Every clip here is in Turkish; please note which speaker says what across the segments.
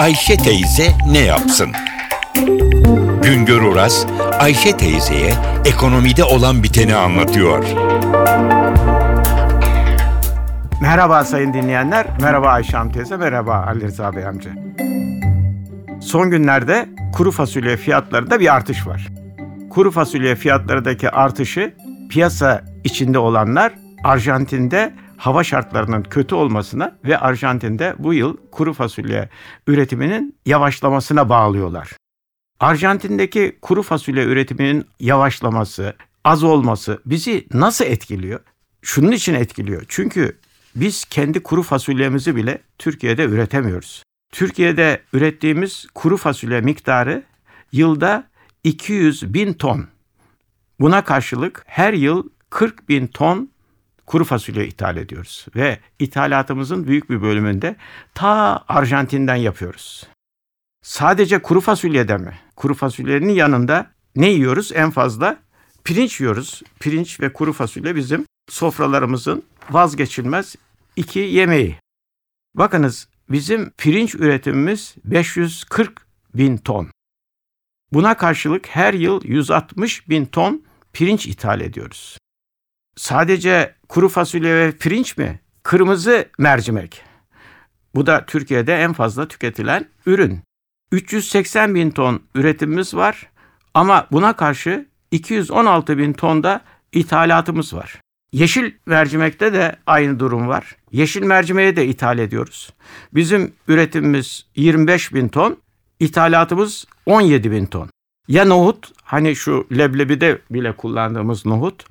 Speaker 1: Ayşe teyze ne yapsın? Güngör Oras, Ayşe teyzeye ekonomide olan biteni anlatıyor.
Speaker 2: Merhaba sayın dinleyenler, merhaba Ayşe Hanım teyze, merhaba Ali Rıza Bey amca. Son günlerde kuru fasulye fiyatlarında bir artış var. Kuru fasulye fiyatlarındaki artışı piyasa içinde olanlar Arjantin'de hava şartlarının kötü olmasına ve Arjantin'de bu yıl kuru fasulye üretiminin yavaşlamasına bağlıyorlar. Arjantin'deki kuru fasulye üretiminin yavaşlaması, az olması bizi nasıl etkiliyor? Şunun için etkiliyor. Çünkü biz kendi kuru fasulyemizi bile Türkiye'de üretemiyoruz. Türkiye'de ürettiğimiz kuru fasulye miktarı yılda 200 bin ton. Buna karşılık her yıl 40 bin ton kuru fasulye ithal ediyoruz. Ve ithalatımızın büyük bir bölümünde ta Arjantin'den yapıyoruz. Sadece kuru fasulyede mi? Kuru fasulyenin yanında ne yiyoruz? En fazla pirinç yiyoruz. Pirinç ve kuru fasulye bizim sofralarımızın vazgeçilmez iki yemeği. Bakınız bizim pirinç üretimimiz 540 bin ton. Buna karşılık her yıl 160 bin ton pirinç ithal ediyoruz. Sadece kuru fasulye ve pirinç mi? Kırmızı mercimek. Bu da Türkiye'de en fazla tüketilen ürün. 380 bin ton üretimimiz var ama buna karşı 216 bin ton da ithalatımız var. Yeşil mercimekte de aynı durum var. Yeşil mercimeği de ithal ediyoruz. Bizim üretimimiz 25 bin ton, ithalatımız 17 bin ton. Ya nohut, hani şu leblebide bile kullandığımız nohut,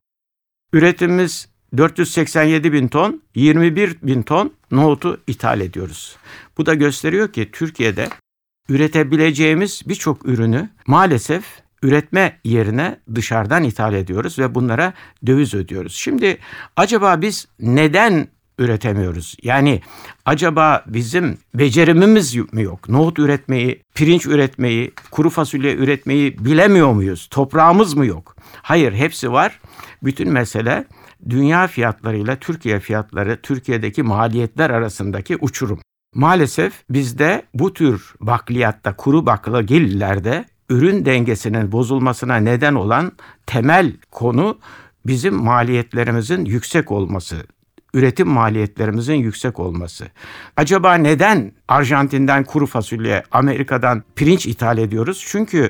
Speaker 2: üretimimiz 487 bin ton, 21 bin ton nohutu ithal ediyoruz. Bu da gösteriyor ki Türkiye'de üretebileceğimiz birçok ürünü maalesef üretme yerine dışarıdan ithal ediyoruz ve bunlara döviz ödüyoruz. Şimdi acaba biz neden üretemiyoruz? Yani acaba bizim becerimimiz mi yok? Nohut üretmeyi, pirinç üretmeyi, kuru fasulye üretmeyi bilemiyor muyuz? Toprağımız mı yok? Hayır, hepsi var. Bütün mesele dünya fiyatlarıyla Türkiye fiyatları, Türkiye'deki maliyetler arasındaki uçurum. Maalesef bizde bu tür bakliyatta, kuru baklagillerde ürün dengesinin bozulmasına neden olan temel konu bizim maliyetlerimizin yüksek olması, üretim maliyetlerimizin yüksek olması. Acaba neden Arjantin'den kuru fasulye, Amerika'dan pirinç ithal ediyoruz? Çünkü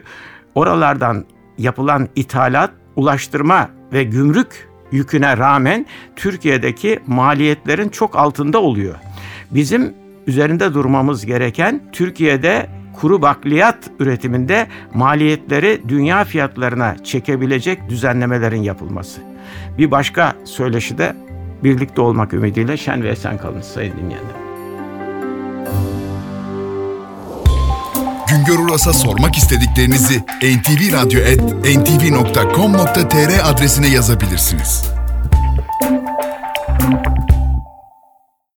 Speaker 2: oralardan yapılan ithalat, ulaştırma ve gümrük yüküne rağmen Türkiye'deki maliyetlerin çok altında oluyor. Bizim üzerinde durmamız gereken Türkiye'de kuru bakliyat üretiminde maliyetleri dünya fiyatlarına çekebilecek düzenlemelerin yapılması. Bir başka söyleşi de birlikte olmak ümidiyle şen ve esen kalın sayın dinleyenler.
Speaker 3: Güngör Uras'a sormak istediklerinizi ntvradio.com.tr adresine yazabilirsiniz.